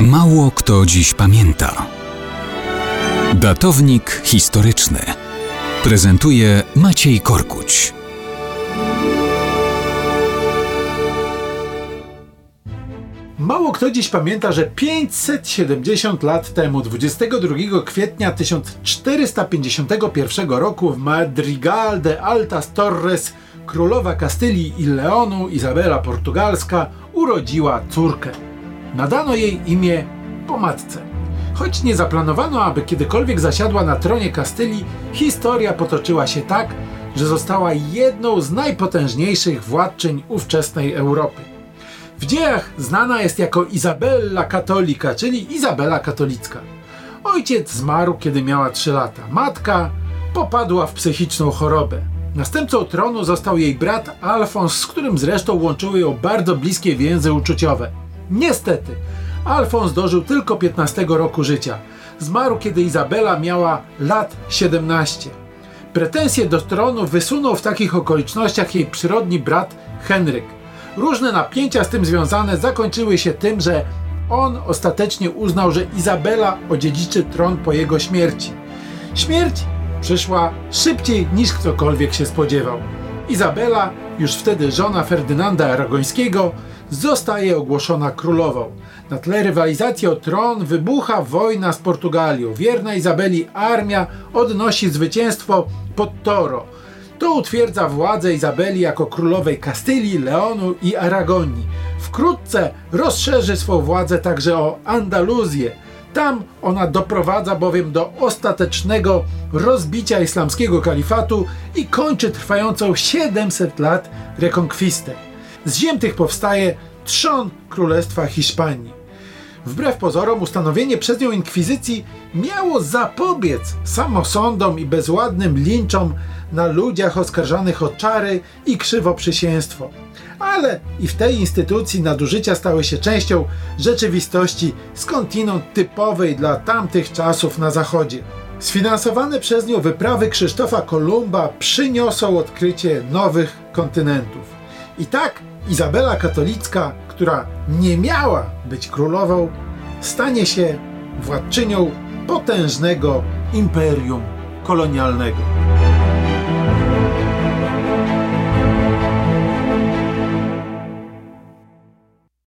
Mało kto dziś pamięta. Datownik historyczny prezentuje Maciej Korkuć. Mało kto dziś pamięta, że 570 lat temu, 22 kwietnia 1451 roku w Madrigal de Altas Torres królowa Kastylii i Leonu Izabela Portugalska urodziła córkę. Nadano jej imię po matce. Choć nie zaplanowano, aby kiedykolwiek zasiadła na tronie Kastylii, historia potoczyła się tak, że została jedną z najpotężniejszych władczyń ówczesnej Europy. W dziejach znana jest jako Izabella Katolika, czyli Izabela Katolicka. Ojciec zmarł, kiedy miała 3 lata. Matka popadła w psychiczną chorobę. Następcą tronu został jej brat Alfons, z którym zresztą łączyły ją bardzo bliskie więzy uczuciowe. Niestety, Alfons dożył tylko 15 roku życia. Zmarł, kiedy Izabela miała lat 17. Pretensje do tronu wysunął w takich okolicznościach jej przyrodni brat Henryk. Różne napięcia z tym związane zakończyły się tym, że on ostatecznie uznał, że Izabela odziedziczy tron po jego śmierci. Śmierć przyszła szybciej niż ktokolwiek się spodziewał. Izabela, już wtedy żona Ferdynanda Aragońskiego, zostaje ogłoszona królową. Na tle rywalizacji o tron wybucha wojna z Portugalią. Wierna Izabeli armia odnosi zwycięstwo pod Toro. To utwierdza władzę Izabeli jako królowej Kastylii, Leonu i Aragonii. Wkrótce rozszerzy swą władzę także o Andaluzję. Tam ona doprowadza bowiem do ostatecznego rozbicia islamskiego kalifatu i kończy trwającą 700 lat rekonkwistę. Z ziem tych powstaje trzon Królestwa Hiszpanii. Wbrew pozorom ustanowienie przez nią inkwizycji miało zapobiec samosądom i bezładnym linczom na ludziach oskarżanych o czary i krzywoprzysięstwo. Ale i w tej instytucji nadużycia stały się częścią rzeczywistości skądinąd typowej dla tamtych czasów na zachodzie. Sfinansowane przez nią wyprawy Krzysztofa Kolumba przyniosą odkrycie nowych kontynentów. I tak Izabela Katolicka, która nie miała być królową, stanie się władczynią potężnego imperium kolonialnego.